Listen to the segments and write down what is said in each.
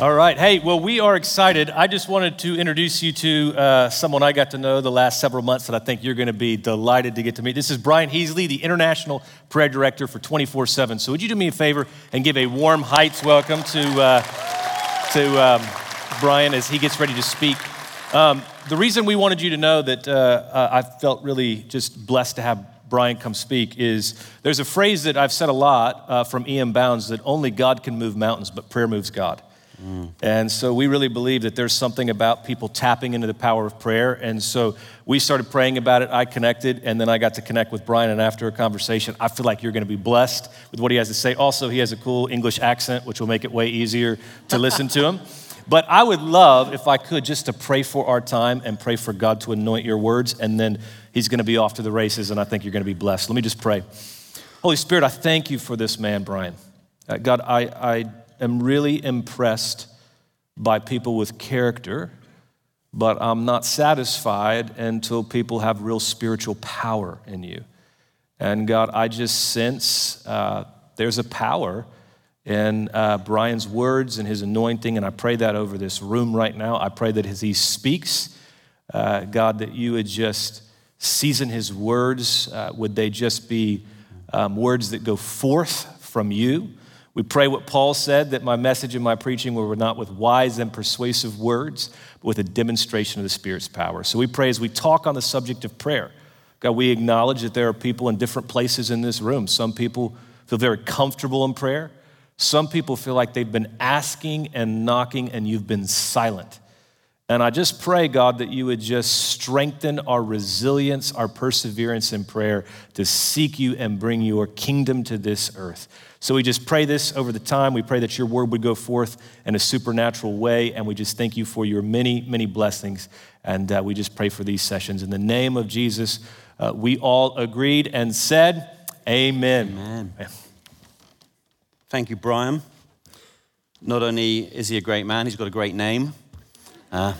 All right. Hey, well, we are excited. I just wanted to introduce you to uh, someone I got to know the last several months that I think you're going to be delighted to get to meet. This is Brian Heasley, the International Prayer Director for 24 7. So, would you do me a favor and give a warm Heights welcome to, uh, to um, Brian as he gets ready to speak? Um, the reason we wanted you to know that uh, uh I felt really just blessed to have Brian come speak is there's a phrase that I've said a lot uh, from E.M. Bounds that only God can move mountains, but prayer moves God. And so we really believe that there's something about people tapping into the power of prayer. And so we started praying about it. I connected, and then I got to connect with Brian. And after a conversation, I feel like you're going to be blessed with what he has to say. Also, he has a cool English accent, which will make it way easier to listen to him. But I would love, if I could, just to pray for our time and pray for God to anoint your words. And then he's going to be off to the races, and I think you're going to be blessed. Let me just pray. Holy Spirit, I thank you for this man, Brian. Uh, God, I, I am really impressed by people with character, but I'm not satisfied until people have real spiritual power in you. And God, I just sense uh, there's a power in uh, Brian's words and his anointing, and I pray that over this room right now. I pray that as he speaks, uh, God, that you would just season his words. Uh, would they just be um, words that go forth from you? We pray what Paul said that my message and my preaching were not with wise and persuasive words, but with a demonstration of the Spirit's power. So we pray as we talk on the subject of prayer, God, we acknowledge that there are people in different places in this room. Some people feel very comfortable in prayer. Some people feel like they've been asking and knocking and you've been silent. And I just pray, God, that you would just strengthen our resilience, our perseverance in prayer to seek you and bring your kingdom to this earth. So we just pray this over the time. We pray that your word would go forth in a supernatural way. And we just thank you for your many, many blessings. And uh, we just pray for these sessions. In the name of Jesus, uh, we all agreed and said, Amen. Amen. Thank you, Brian. Not only is he a great man, he's got a great name. Uh,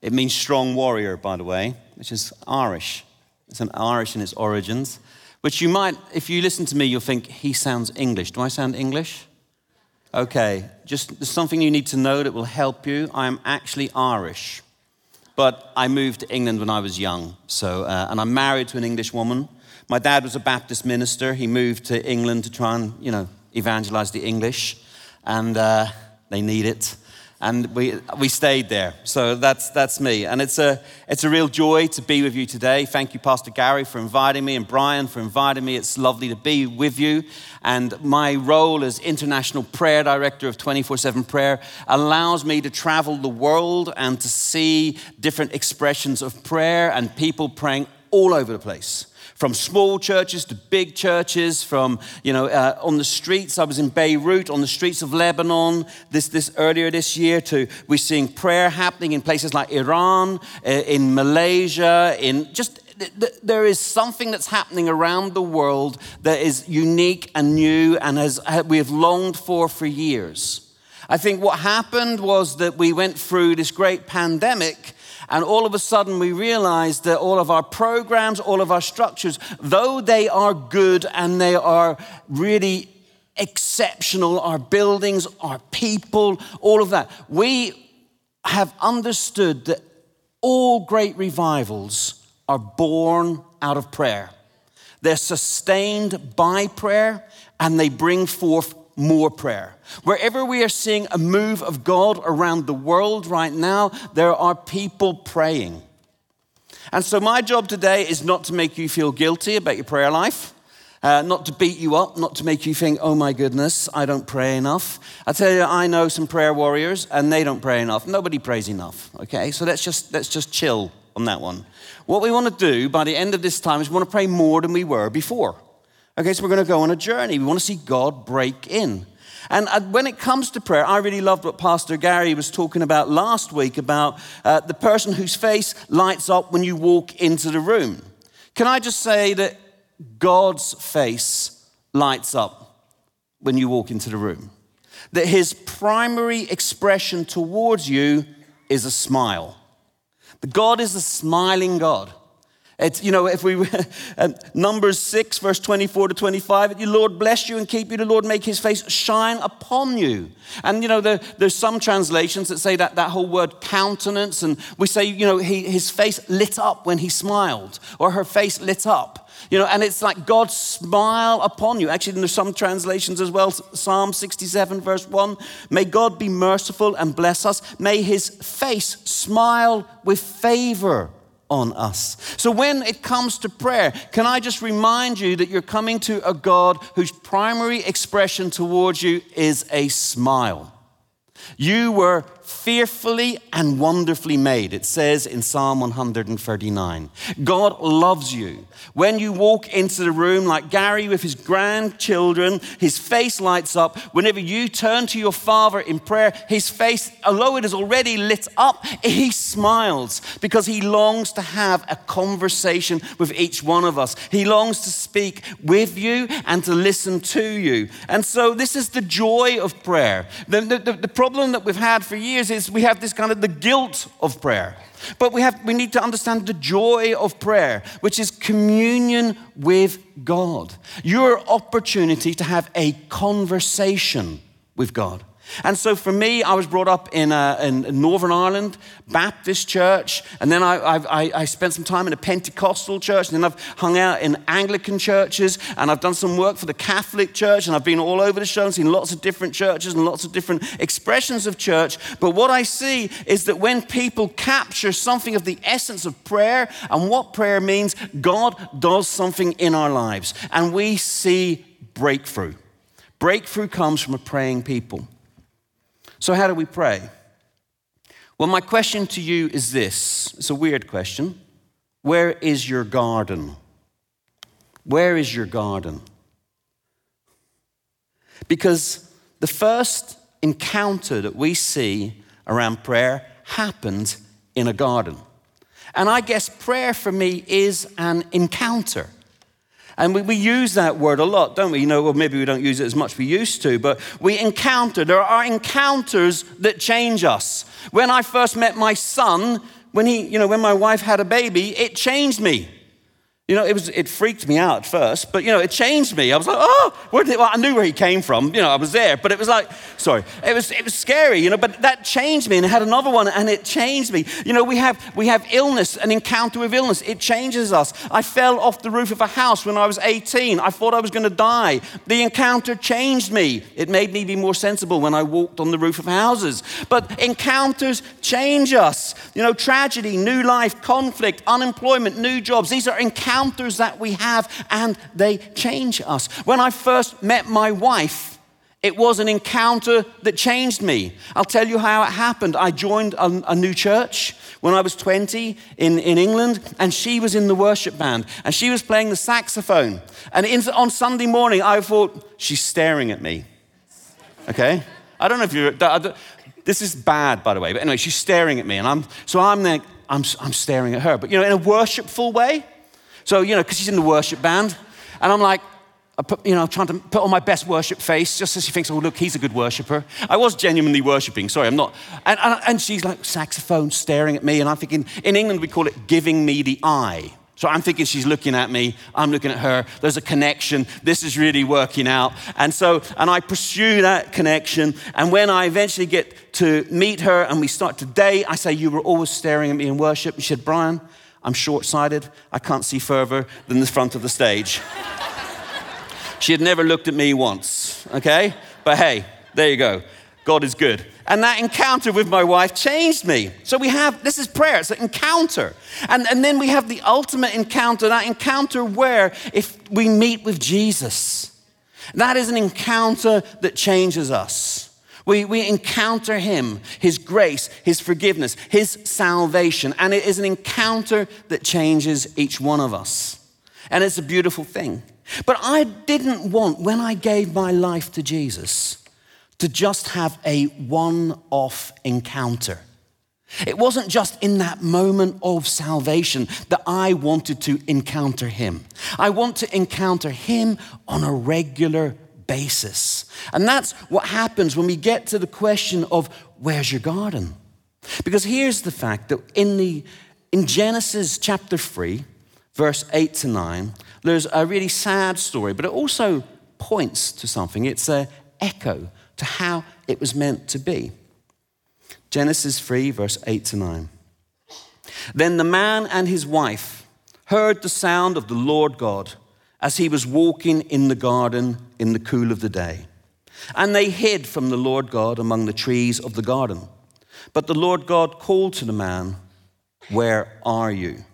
it means strong warrior, by the way, which is Irish. It's an Irish in its origins, which you might, if you listen to me, you'll think he sounds English. Do I sound English? Okay, just there's something you need to know that will help you. I'm actually Irish, but I moved to England when I was young. So, uh, and I'm married to an English woman. My dad was a Baptist minister. He moved to England to try and, you know, evangelize the English, and uh, they need it and we, we stayed there. So that's, that's me. And it's a, it's a real joy to be with you today. Thank you, Pastor Gary, for inviting me, and Brian for inviting me. It's lovely to be with you. And my role as International Prayer Director of 24 7 Prayer allows me to travel the world and to see different expressions of prayer and people praying all over the place from small churches to big churches, from, you know, uh, on the streets. I was in Beirut, on the streets of Lebanon this, this earlier this year, to we're seeing prayer happening in places like Iran, uh, in Malaysia, in just there is something that's happening around the world that is unique and new and has, we have longed for for years. I think what happened was that we went through this great pandemic and all of a sudden, we realize that all of our programs, all of our structures, though they are good and they are really exceptional, our buildings, our people, all of that, we have understood that all great revivals are born out of prayer. They're sustained by prayer and they bring forth more prayer. Wherever we are seeing a move of God around the world right now, there are people praying. And so, my job today is not to make you feel guilty about your prayer life. Uh, not to beat you up, not to make you think, oh my goodness, I don't pray enough. I tell you, I know some prayer warriors and they don't pray enough. Nobody prays enough, okay? So let's just, let's just chill on that one. What we want to do by the end of this time is we want to pray more than we were before. Okay, so we're going to go on a journey. We want to see God break in. And uh, when it comes to prayer, I really loved what Pastor Gary was talking about last week about uh, the person whose face lights up when you walk into the room. Can I just say that God's face lights up when you walk into the room? That his primary expression towards you is a smile. But God is a smiling God. It's, you know, if we, uh, Numbers 6, verse 24 to 25, the Lord bless you and keep you, the Lord make his face shine upon you. And, you know, there, there's some translations that say that, that whole word countenance, and we say, you know, he, his face lit up when he smiled, or her face lit up. You know, and it's like God smile upon you. Actually, there's some translations as well. Psalm 67, verse 1. May God be merciful and bless us. May his face smile with favor on us. So when it comes to prayer, can I just remind you that you're coming to a God whose primary expression towards you is a smile. You were fearfully and wonderfully made, it says in Psalm 139. God loves you. When you walk into the room, like Gary with his grandchildren, his face lights up. Whenever you turn to your father in prayer, his face, although it is already lit up, he smiles because he longs to have a conversation with each one of us. He longs to speak with you and to listen to you. And so, this is the joy of prayer. The, the, the problem that we've had for years is we have this kind of the guilt of prayer. But we, have, we need to understand the joy of prayer, which is communion with God. Your opportunity to have a conversation with God. And so for me, I was brought up in, a, in Northern Ireland Baptist church, and then I, I, I, spent some time in a Pentecostal church, and then I've hung out in Anglican churches, and I've done some work for the Catholic Church, and I've been all over the show and seen lots of different churches and lots of different expressions of church. But what I see is that when people capture something of the essence of prayer and what prayer means, God does something in our lives, and we see breakthrough. Breakthrough comes from a praying people. So, how do we pray? Well, my question to you is this it's a weird question. Where is your garden? Where is your garden? Because the first encounter that we see around prayer happened in a garden. And I guess prayer for me is an encounter. And we, we use that word a lot, don't we? You know, well, maybe we don't use it as much as we used to, but we encounter. There are encounters that change us. When I first met my son, when he, you know, when my wife had a baby, it changed me. You know, it, was, it freaked me out at first, but, you know, it changed me. I was like, oh, where did, well, I knew where he came from. You know, I was there, but it was like, sorry, it was, it was scary, you know, but that changed me. And had another one, and it changed me. You know, we have, we have illness, an encounter with illness. It changes us. I fell off the roof of a house when I was 18. I thought I was going to die. The encounter changed me. It made me be more sensible when I walked on the roof of houses. But encounters change us. You know, tragedy, new life, conflict, unemployment, new jobs. These are encounters encounters that we have, and they change us. When I first met my wife, it was an encounter that changed me. I'll tell you how it happened. I joined a, a, new church when I was 20 in, in England, and she was in the worship band, and she was playing the saxophone. And in, on Sunday morning, I thought, she's staring at me. Okay? I don't know if you're. This is bad, by the way, but anyway, she's staring at me, and I'm so I'm there, I'm, I'm staring at her, but you know, in a worshipful way. So, you know, because she's in the worship band. And I'm like, I put, you know, trying to put on my best worship face just so she thinks, oh, look, he's a good worshiper. I was genuinely worshiping. Sorry, I'm not. And, and, and she's like, saxophone staring at me. And I'm thinking, in England, we call it giving me the eye. So I'm thinking she's looking at me, I'm looking at her, there's a connection, this is really working out. And so, and I pursue that connection. And when I eventually get to meet her and we start to date, I say, You were always staring at me in worship. And she said, Brian, I'm short sighted. I can't see further than the front of the stage. she had never looked at me once, okay? But hey, there you go. God is good. And that encounter with my wife changed me. So we have this is prayer, it's an encounter. And, and then we have the ultimate encounter, that encounter where if we meet with Jesus, that is an encounter that changes us. We, we encounter Him, His grace, His forgiveness, His salvation, and it is an encounter that changes each one of us. And it's a beautiful thing. But I didn't want, when I gave my life to Jesus, to just have a one off encounter. It wasn't just in that moment of salvation that I wanted to encounter Him. I want to encounter Him on a regular basis. And that's what happens when we get to the question of where's your garden? Because here's the fact that in, the, in Genesis chapter 3, verse 8 to 9, there's a really sad story, but it also points to something. It's an echo to how it was meant to be. Genesis 3, verse 8 to 9. Then the man and his wife heard the sound of the Lord God as he was walking in the garden in the cool of the day. And they hid from the Lord God among the trees of the garden. But the Lord God called to the man, Where are you?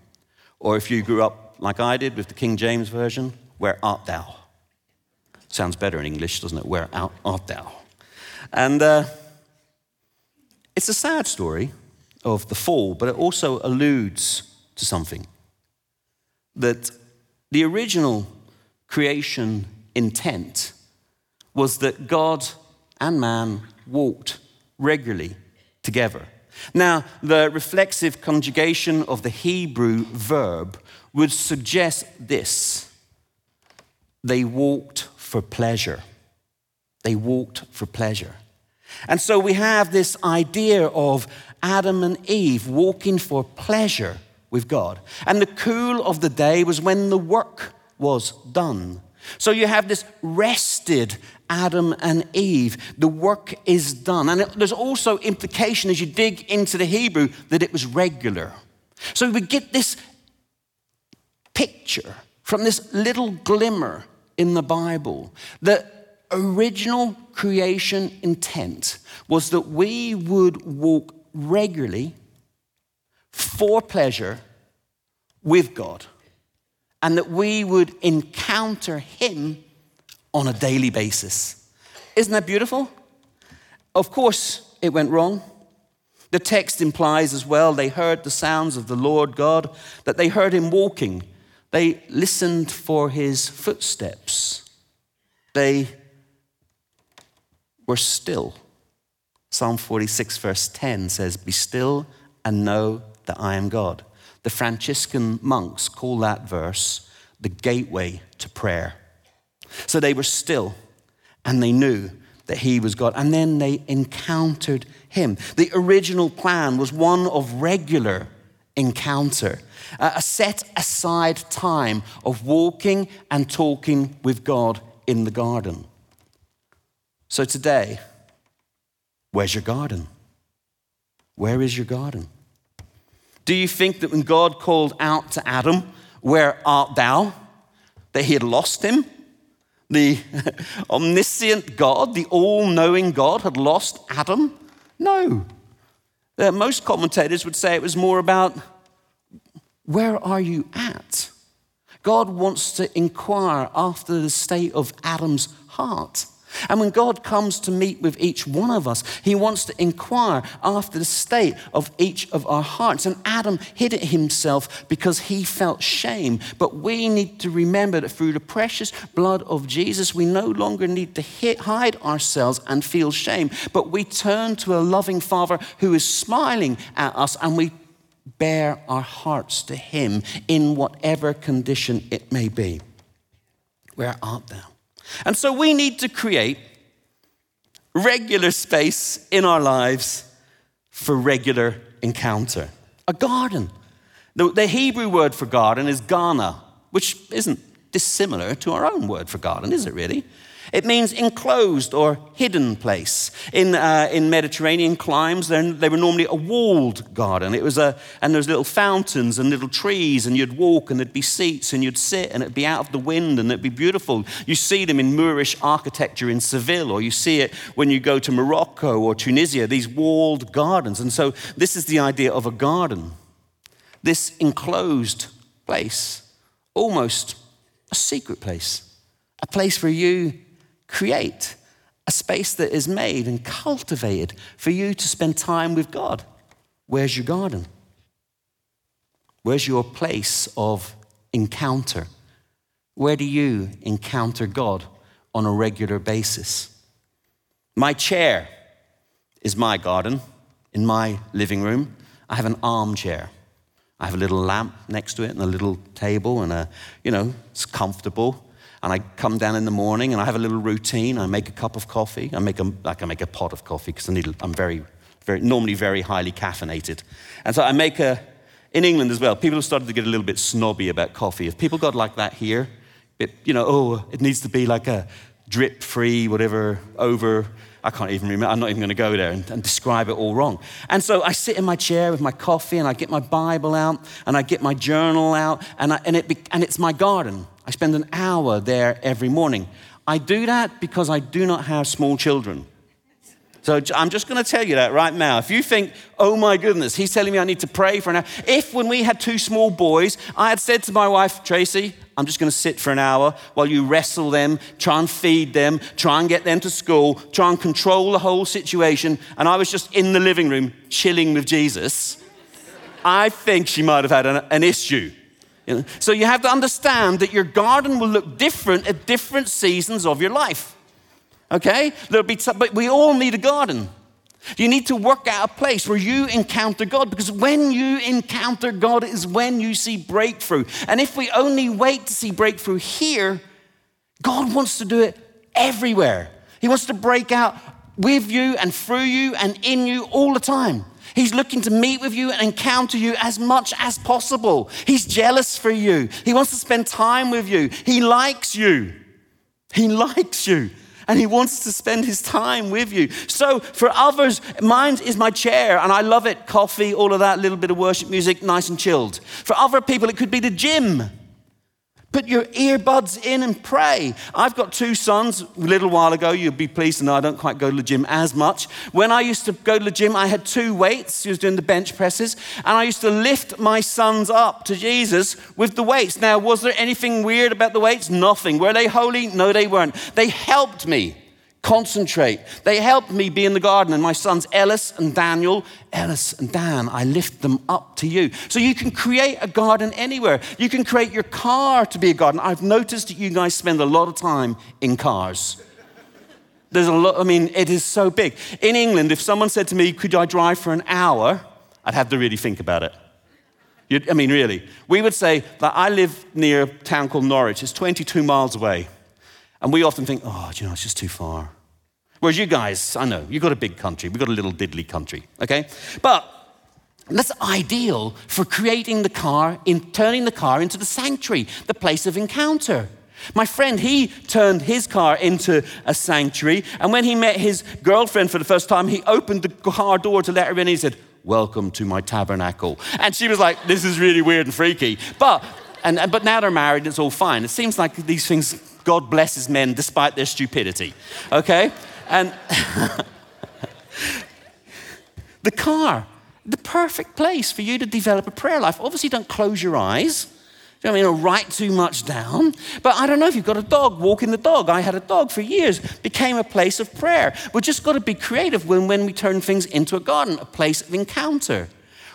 Or if you grew up like I did with the King James Version, Where art thou? Sounds better in English, doesn't it? Where art thou? And uh, it's a sad story of the fall, but it also alludes to something that the original creation intent was that God and man walked regularly together. Now, the reflexive conjugation of the Hebrew verb would suggest this they walked for pleasure. They walked for pleasure. And so we have this idea of Adam and Eve walking for pleasure with God. And the cool of the day was when the work was done. So you have this rested Adam and Eve. The work is done. And there's also implication as you dig into the Hebrew that it was regular. So we get this picture from this little glimmer in the Bible that original creation intent was that we would walk regularly for pleasure with God and that we would encounter Him on a daily basis. Isn't that beautiful? Of course, it went wrong. The text implies as well they heard the sounds of the Lord God, that they heard Him walking. They listened for His footsteps. They were still. Psalm 46, verse 10 says, Be still and know that I am God. The Franciscan monks call that verse the gateway to prayer. So they were still and they knew that he was God. And then they encountered him. The original plan was one of regular encounter, a set aside time of walking and talking with God in the garden. So today, where's your garden? Where is your garden? Do you think that when God called out to Adam, Where art thou? that he had lost him? The omniscient God, the all knowing God, had lost Adam? No. Uh, most commentators would say it was more about where are you at? God wants to inquire after the state of Adam's heart. And when God comes to meet with each one of us, he wants to inquire after the state of each of our hearts. And Adam hid it himself because he felt shame. But we need to remember that through the precious blood of Jesus, we no longer need to hide ourselves and feel shame, but we turn to a loving Father who is smiling at us and we bare our hearts to him in whatever condition it may be. Where art thou? And so we need to create regular space in our lives for regular encounter. A garden. The, the, Hebrew word for garden is gana, which isn't dissimilar to our own word for garden, is it really? It means enclosed or hidden place. In, uh, in Mediterranean climes, they were normally a walled garden. It was a, and there's little fountains and little trees, and you'd walk, and there'd be seats, and you'd sit, and it'd be out of the wind, and it'd be beautiful. You see them in Moorish architecture in Seville, or you see it when you go to Morocco or Tunisia, these walled gardens. And so, this is the idea of a garden this enclosed place, almost a secret place, a place for you create a space that is made and cultivated for you to spend time with God. Where's your garden? Where's your place of encounter? Where do you encounter God on a regular basis? My chair is my garden in my living room. I have an armchair. I have a little lamp next to it and a little table, and a, you know, it's comfortable and I come down in the morning and I have a little routine. I make a cup of coffee. I make a, like I make a pot of coffee because I need, I'm very, very, normally very highly caffeinated. And so I make a, In England as well, people have started to get a little bit snobby about coffee. If people got like that here, it, you know, oh, it needs to be like a drip free, whatever, over. I can't even remember. I'm not even going to go there and, and, describe it all wrong. And so I sit in my chair with my coffee and I get my Bible out and I get my journal out and, I, and, it, and it's my garden. I spend an hour there every morning. I do that because I do not have small children. So I'm just going to tell you that right now. If you think, oh my goodness, he's telling me I need to pray for an hour. If when we had two small boys, I had said to my wife, Tracy, I'm just going to sit for an hour while you wrestle them, try and feed them, try and get them to school, try and control the whole situation, and I was just in the living room chilling with Jesus, I think she might have had an, an issue. You know? So you have to understand that your garden will look different at different seasons of your life. Okay? There'll be, t- but we all need a garden. You need to work out a place where you encounter God because when you encounter God is when you see breakthrough. And if we only wait to see breakthrough here, God wants to do it everywhere. He wants to break out with you and through you and in you all the time. He's looking to meet with you and encounter you as much as possible. He's jealous for you. He wants to spend time with you. He likes you. He likes you. And he wants to spend his time with you. So, for others, mine is my chair, and I love it. Coffee, all of that, little bit of worship music, nice and chilled. For other people, it could be the gym. Put your earbuds in and pray. I've got two sons. A little while ago, you'd be pleased to know I don't quite go to the gym as much. When I used to go to the gym, I had two weights. He was doing the bench presses, and I used to lift my sons up to Jesus with the weights. Now, was there anything weird about the weights? Nothing. Were they holy? No, they weren't. They helped me concentrate. They helped me be in the garden, and my sons Ellis and Daniel, Ellis and Dan, I lift them up to you. So you can create a garden anywhere. You can create your car to be a garden. I've noticed that you guys spend a lot of time in cars. There's a lot, I mean, it is so big. In England, if someone said to me, Could I drive for an hour? I'd have to really think about it. You'd, I mean, really. We would say that I live near a town called Norwich, it's 22 miles away. And we often think, oh, you know, it's just too far. Whereas you guys, I know, you've got a big country, we've got a little diddly country, okay? But that's ideal for creating the car, in turning the car into the sanctuary, the place of encounter. My friend, he turned his car into a sanctuary, and when he met his girlfriend for the first time, he opened the car door to let her in. He said, Welcome to my tabernacle. And she was like, This is really weird and freaky. But, and, uh, but now they're married, it's all fine. It seems like these things God blesses men despite their stupidity. Okay? And the car, the perfect place for you to develop a prayer life. Obviously, don't close your eyes. You know I mean? Or write too much down. But I don't know if you've got a dog, walking the dog. I had a dog for years, became a place of prayer. We've just got to be creative when, when we turn things into a garden, a place of encounter.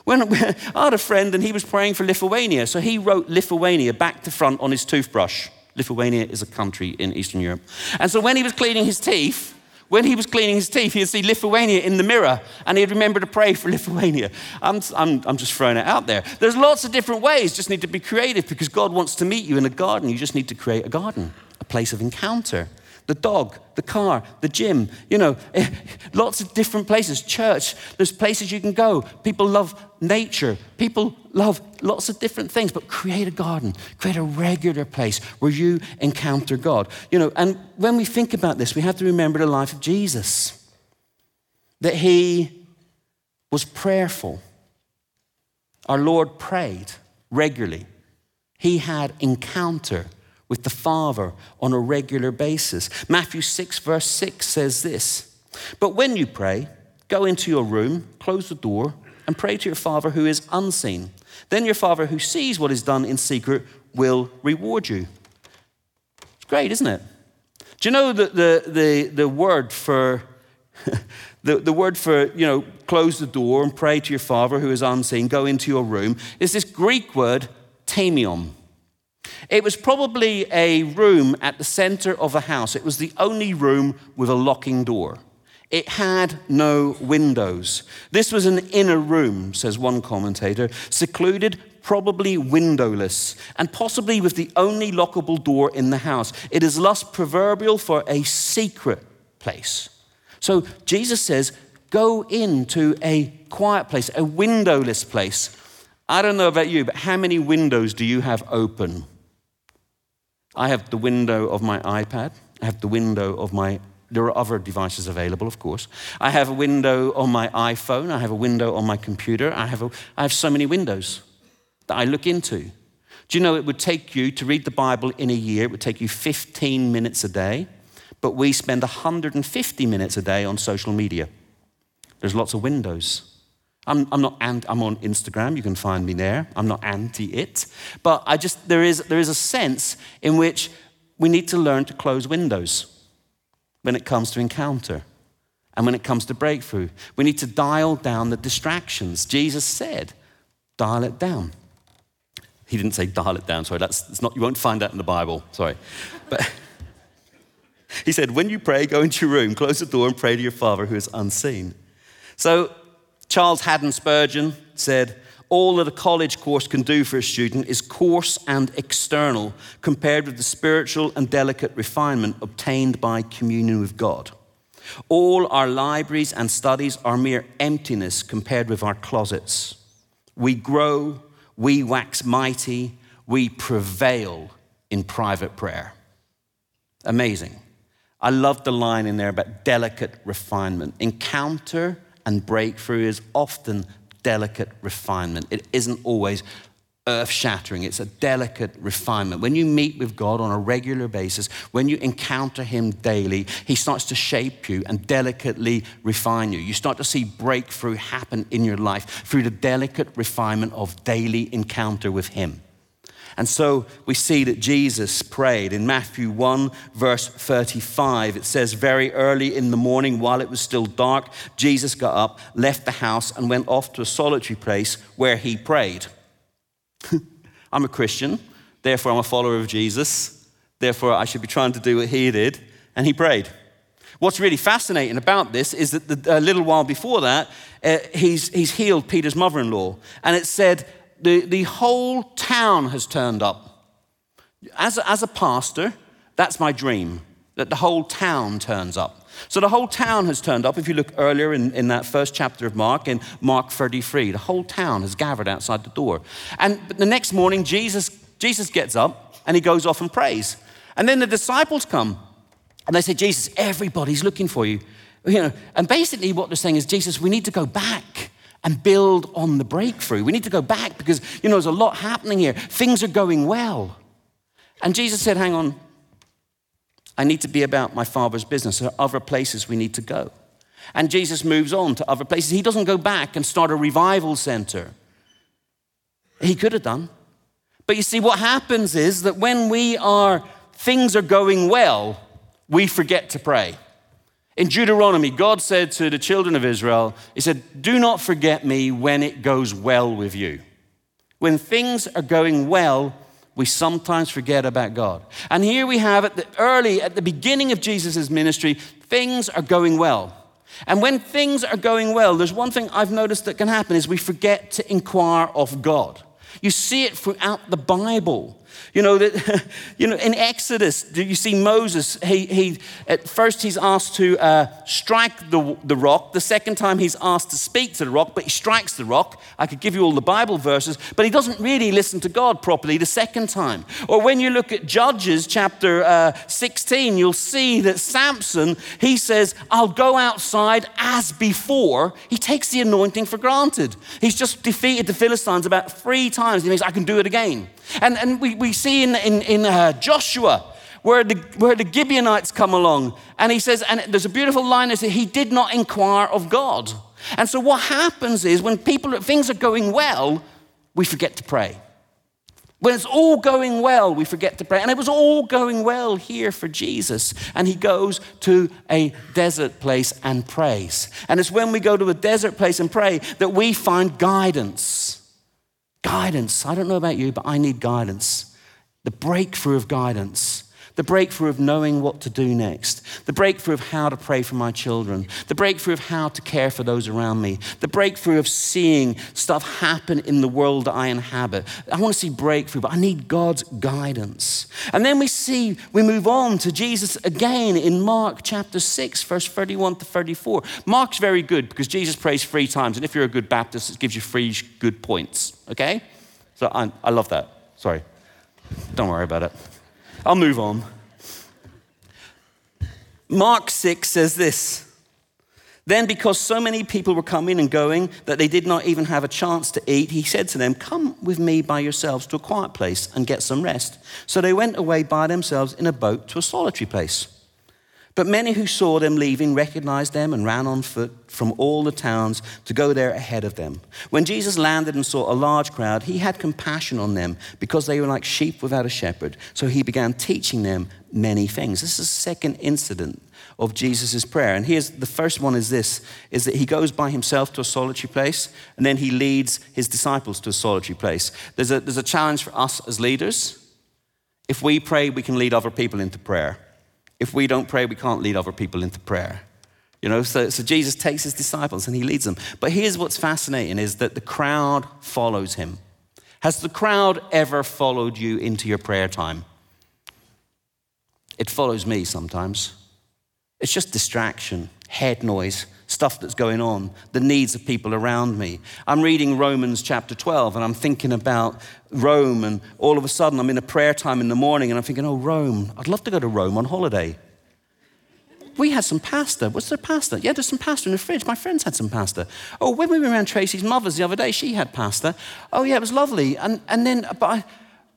When, I had a friend and he was praying for Lithuania, so he wrote Lithuania back to front on his toothbrush. Lithuania is a country in Eastern Europe. And so when he was cleaning his teeth, when he was cleaning his teeth, he'd see Lithuania in the mirror and he'd remember to pray for Lithuania. I'm, I'm, I'm just throwing it out there. There's lots of different ways, just need to be creative because God wants to meet you in a garden. You just need to create a garden, a place of encounter the dog, the car, the gym, you know, lots of different places. Church, there's places you can go. People love nature. People love lots of different things, but create a garden, create a regular place where you encounter God. You know, and when we think about this, we have to remember the life of Jesus. That he was prayerful. Our Lord prayed regularly. He had encounter with the Father on a regular basis. Matthew 6, verse 6 says this But when you pray, go into your room, close the door, and pray to your Father who is unseen. Then your Father who sees what is done in secret will reward you. It's great, isn't it? Do you know that the, the, the word for the, the word for, you know, close the door and pray to your Father who is unseen, go into your room, is this Greek word, tamion. It was probably a room at the center of a house. It was the only room with a locking door. It had no windows. This was an inner room, says one commentator, secluded, probably windowless, and possibly with the only lockable door in the house. It is thus proverbial for a secret place. So Jesus says, Go into a quiet place, a windowless place. I don't know about you, but how many windows do you have open? I have the window of my iPad, I have the window of my there are other devices available, of course. I have a window on my iPhone. I have a window on my computer. I have, a, I have so many windows that I look into. Do you know it would take you to read the Bible in a year? It would take you 15 minutes a day, but we spend 150 minutes a day on social media. There's lots of windows. I'm, I'm not anti, I'm on Instagram. You can find me there. I'm not anti it, but I just there is there is a sense in which we need to learn to close windows when it comes to encounter and when it comes to breakthrough. We need to dial down the distractions. Jesus said, dial it down. He didn't say dial it down, sorry, that's, not, you won't find that in the Bible, sorry. But he said, when you pray, go into your room, close the door, and pray to your Father who is unseen. So Charles Haddon Spurgeon said, all that a college course can do for a student is coarse and external compared with the spiritual and delicate refinement obtained by communion with God. All our libraries and studies are mere emptiness compared with our closets. We grow, we wax mighty, we prevail in private prayer. Amazing. I love the line in there about delicate refinement. Encounter and breakthrough is often delicate refinement. It isn't always earth shattering, it's a delicate refinement. When you meet with God on a regular basis, when you encounter Him daily, He starts to shape you and delicately refine you. You start to see breakthrough happen in your life through the delicate refinement of daily encounter with Him. And so we see that Jesus prayed in Matthew 1, verse 35. It says, Very early in the morning, while it was still dark, Jesus got up, left the house, and went off to a solitary place where he prayed. I'm a Christian, therefore, I'm a follower of Jesus. Therefore, I should be trying to do what he did. And he prayed. What's really fascinating about this is that the, a little while before that, uh, he's, he's healed Peter's mother in law. And it said the, the whole town has turned up. As a, as a pastor, that's my dream, that the whole town turns up. So the whole town has turned up. If you look earlier in, in that first chapter of Mark, in Mark 33, the whole town has gathered outside the door. And the next morning, Jesus, Jesus gets up and he goes off and prays. And then the disciples come and they say, Jesus, everybody's looking for you. you know, and basically, what they're saying is, Jesus, we need to go back and build on the breakthrough. We need to go back because, you know, there's a lot happening here. Things are going well. And Jesus said, Hang on, I need to be about my Father's business. There are other places we need to go. And Jesus moves on to other places. He doesn't go back and start a revival center. He could have done. But you see, what happens is that when we are, things are going well, we forget to pray. In Deuteronomy, God said to the children of Israel, He said, Do not forget me when it goes well with you. When things are going well, we sometimes forget about God. And here we have at the early, at the beginning of Jesus' ministry, things are going well. And when things are going well, there's one thing I've noticed that can happen is we forget to inquire of God. You see it throughout the Bible. You know, that, you know, in Exodus, do you see Moses? He, he, at first, he's asked to uh, strike the, the rock. The second time, he's asked to speak to the rock, but he strikes the rock. I could give you all the Bible verses, but he doesn't really listen to God properly the second time. Or when you look at Judges chapter uh, 16, you'll see that Samson, he says, I'll go outside as before. He takes the anointing for granted. He's just defeated the Philistines about three times. He thinks, I can do it again. And, and we, we see in, in, in uh, Joshua where the, where the Gibeonites come along, and he says, and there's a beautiful line that he did not inquire of God. And so what happens is when people, things are going well, we forget to pray. When it's all going well, we forget to pray. And it was all going well here for Jesus. And he goes to a desert place and prays. And it's when we go to a desert place and pray that we find guidance. Guidance. I don't know about you, but I need guidance. The breakthrough of guidance. The breakthrough of knowing what to do next, the breakthrough of how to pray for my children, the breakthrough of how to care for those around me, the breakthrough of seeing stuff happen in the world that I inhabit. I want to see breakthrough, but I need God's guidance. And then we see, we move on to Jesus again in Mark chapter 6, verse 31 to 34. Mark's very good because Jesus prays three times, and if you're a good Baptist, it gives you three good points, okay? So I, I love that. Sorry. Don't worry about it. I'll move on. Mark 6 says this. Then, because so many people were coming and going that they did not even have a chance to eat, he said to them, Come with me by yourselves to a quiet place and get some rest. So they went away by themselves in a boat to a solitary place. But many who saw them leaving recognized them and ran on foot from all the towns to go there ahead of them. When Jesus landed and saw a large crowd, he had compassion on them because they were like sheep without a shepherd. So he began teaching them many things. This is the second incident of Jesus' prayer. And here's the first one is this is that he goes by himself to a solitary place and then he leads his disciples to a solitary place. There's a, there's a challenge for us as leaders. If we pray, we can lead other people into prayer. If we don't pray, we can't lead other people into prayer. You know, so, so Jesus takes his disciples and he leads them. But here's what's fascinating is that the crowd follows him. Has the crowd ever followed you into your prayer time? It follows me sometimes. It's just distraction, head noise, stuff that's going on, the needs of people around me. I'm reading Romans chapter 12 and I'm thinking about Rome, and all of a sudden I'm in a prayer time in the morning and I'm thinking, oh, Rome, I'd love to go to Rome on holiday. We had some pasta. What's there pasta? Yeah, there's some pasta in the fridge. My friends had some pasta. Oh, when we were around Tracy's mother's the other day, she had pasta. Oh, yeah, it was lovely. And, and then, but I,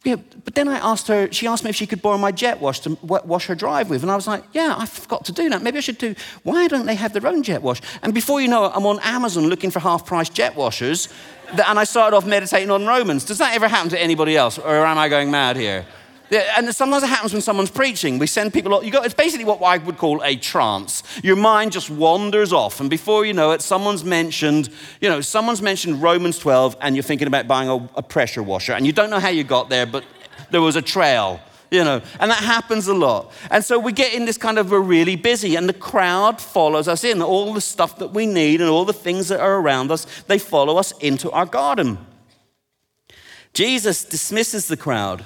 yeah, but then I asked her, she asked me if she could borrow my jet wash to wash her drive with. And I was like, yeah, I forgot to do that. Maybe I should do, why don't they have their own jet wash? And before you know it, I'm on Amazon looking for half price jet washers. And I started off meditating on Romans. Does that ever happen to anybody else? Or am I going mad here? And sometimes it happens when someone's preaching. We send people, you got, it's basically what I would call a trance. Your mind just wanders off, and before you know it, someone's mentioned, you know, someone's mentioned Romans 12, and you're thinking about buying a, a pressure washer, and you don't know how you got there, but there was a trail you know, and that happens a lot. And so we get in this kind of, we're really busy, and the crowd follows us in. All the stuff that we need and all the things that are around us, they follow us into our garden. Jesus dismisses the crowd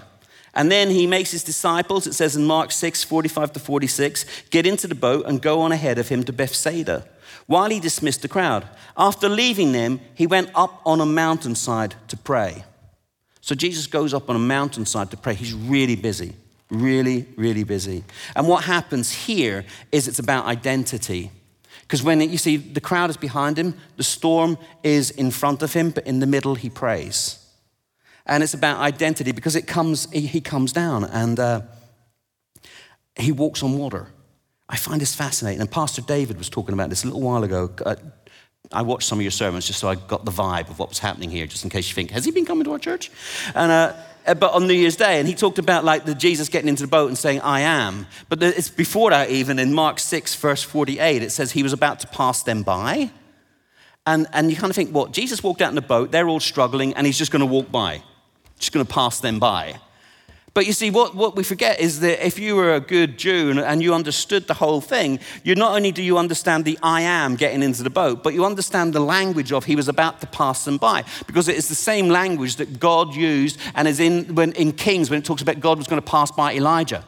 and then he makes his disciples, it says in Mark 6 45 to 46, get into the boat and go on ahead of him to Bethsaida while he dismissed the crowd. After leaving them, he went up on a mountainside to pray. So Jesus goes up on a mountainside to pray. He's really busy, really, really busy. And what happens here is it's about identity. Because when you see the crowd is behind him, the storm is in front of him, but in the middle he prays and it's about identity because it comes, he, comes down and uh, he walks on water. I find this fascinating. And Pastor David was talking about this a little while ago. Uh, I watched some of your sermons just so I got the vibe of what was happening here, just in case you think, has he been coming to our church? And, uh, uh but on New Year's Day, and he talked about like the Jesus getting into the boat and saying, I am. But it's before that, even in Mark 6, verse 48, it says he was about to pass them by. And, and you kind of think, what? Jesus walked out in the boat, they're all struggling, and he's just going to walk by just going to pass them by. But you see, what, what we forget is that if you were a good Jew and you understood the whole thing, you not only do you understand the I am getting into the boat, but you understand the language of he was about to pass them by. Because it is the same language that God used and is in, when, in Kings when it talks about God was going to pass by Elijah.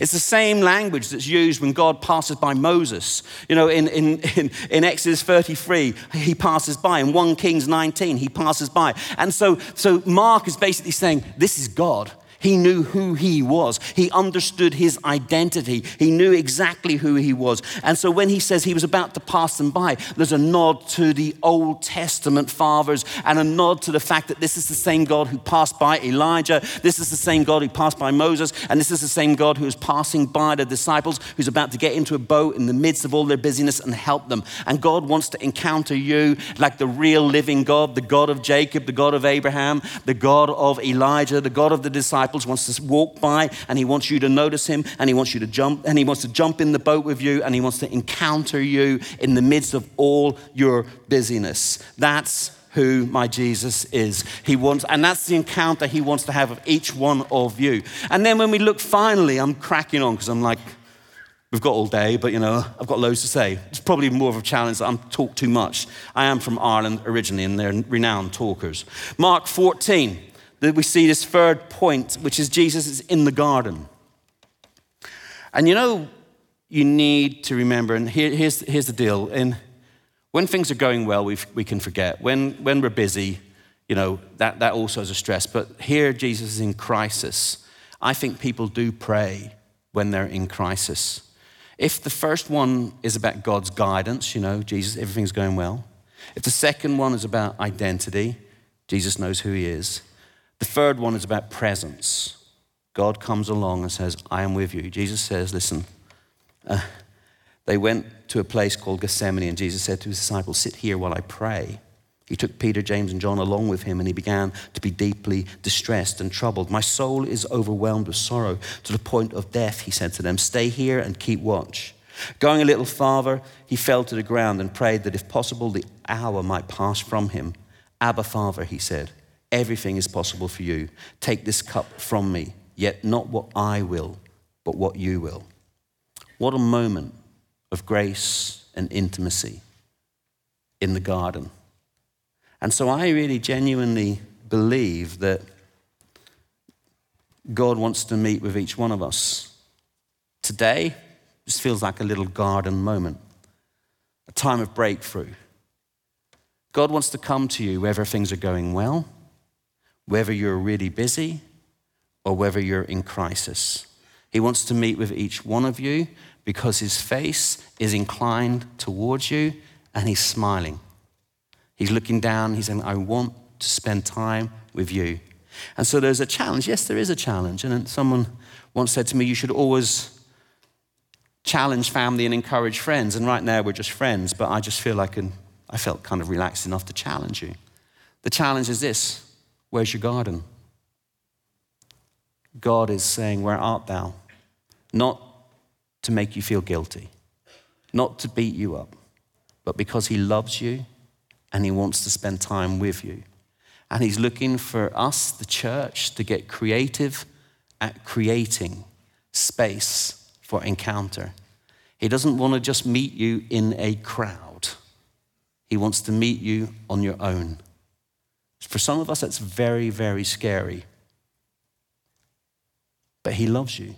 It's the same language that's used when God passes by Moses. You know, in, in, in, in, Exodus 33, he passes by. In 1 Kings 19, he passes by. And so, so Mark is basically saying, This is God. He knew who he was. He understood his identity. He knew exactly who he was. And so when he says he was about to pass them by, there's a nod to the Old Testament fathers and a nod to the fact that this is the same God who passed by Elijah. This is the same God who passed by Moses. And this is the same God who is passing by the disciples, who's about to get into a boat in the midst of all their busyness and help them. And God wants to encounter you like the real living God, the God of Jacob, the God of Abraham, the God of Elijah, the God of the disciples disciples, wants to walk by and he wants you to notice him and he wants you to jump and he wants to jump in the boat with you and he wants to encounter you in the midst of all your busyness. That's who my Jesus is. He wants, and that's the encounter he wants to have of each one of you. And then when we look finally, I'm cracking on because I'm like, we've got all day, but you know, I've got loads to say. It's probably more of a challenge that I'm talk too much. I am from Ireland originally, and they're renowned talkers. Mark 14, that we see this third point, which is Jesus is in the garden. And you know, you need to remember, and here, here's, here's the deal. In, when things are going well, we, we can forget. When, when we're busy, you know, that, that also is a stress. But here, Jesus is in crisis. I think people do pray when they're in crisis. If the first one is about God's guidance, you know, Jesus, everything's going well. If the second one is about identity, Jesus knows who he is. The third one is about presence. God comes along and says, I am with you. Jesus says, Listen, uh, they went to a place called Gethsemane, and Jesus said to his disciples, Sit here while I pray. He took Peter, James, and John along with him, and he began to be deeply distressed and troubled. My soul is overwhelmed with sorrow to the point of death, he said to them. Stay here and keep watch. Going a little farther, he fell to the ground and prayed that if possible, the hour might pass from him. Abba, Father, he said, everything is possible for you. Take this cup from me, yet not what I will, but what you will. What a moment of grace and intimacy in the garden. And so I really genuinely believe that God wants to meet with each one of us. Today, just feels like a little garden moment, a time of breakthrough. God wants to come to you whether things are going well, whether you're really busy, or whether you're in crisis. He wants to meet with each one of you because his face is inclined towards you and he's smiling. He's looking down, he's saying, I want to spend time with you. And so there's a challenge. Yes, there is a challenge. And someone once said to me, You should always challenge family and encourage friends. And right now we're just friends, but I just feel like I felt kind of relaxed enough to challenge you. The challenge is this Where's your garden? God is saying, Where art thou? Not to make you feel guilty, not to beat you up, but because He loves you and He wants to spend time with you. And He's looking for us, the church, to get creative at creating space for encounter. He doesn't want to just meet you in a crowd, He wants to meet you on your own. For some of us, that's very, very scary. But He loves you.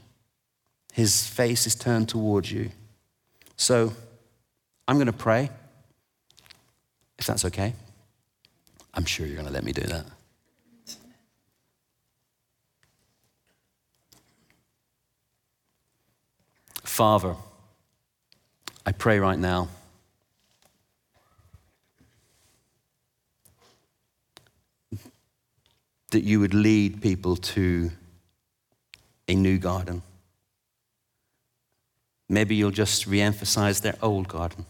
His face is turned towards you. So I'm going to pray, if that's okay. I'm sure you're going to let me do that. Father, I pray right now. That you would lead people to a new garden. Maybe you'll just re emphasize their old garden.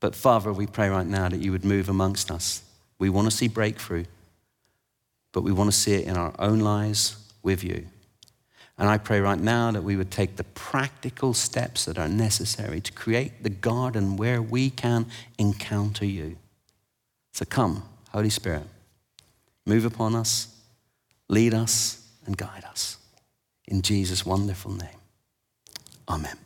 But Father, we pray right now that you would move amongst us. We want to see breakthrough, but we want to see it in our own lives with you. And I pray right now that we would take the practical steps that are necessary to create the garden where we can encounter you. So come, Holy Spirit, move upon us, lead us, and guide us. In Jesus' wonderful name. Amen.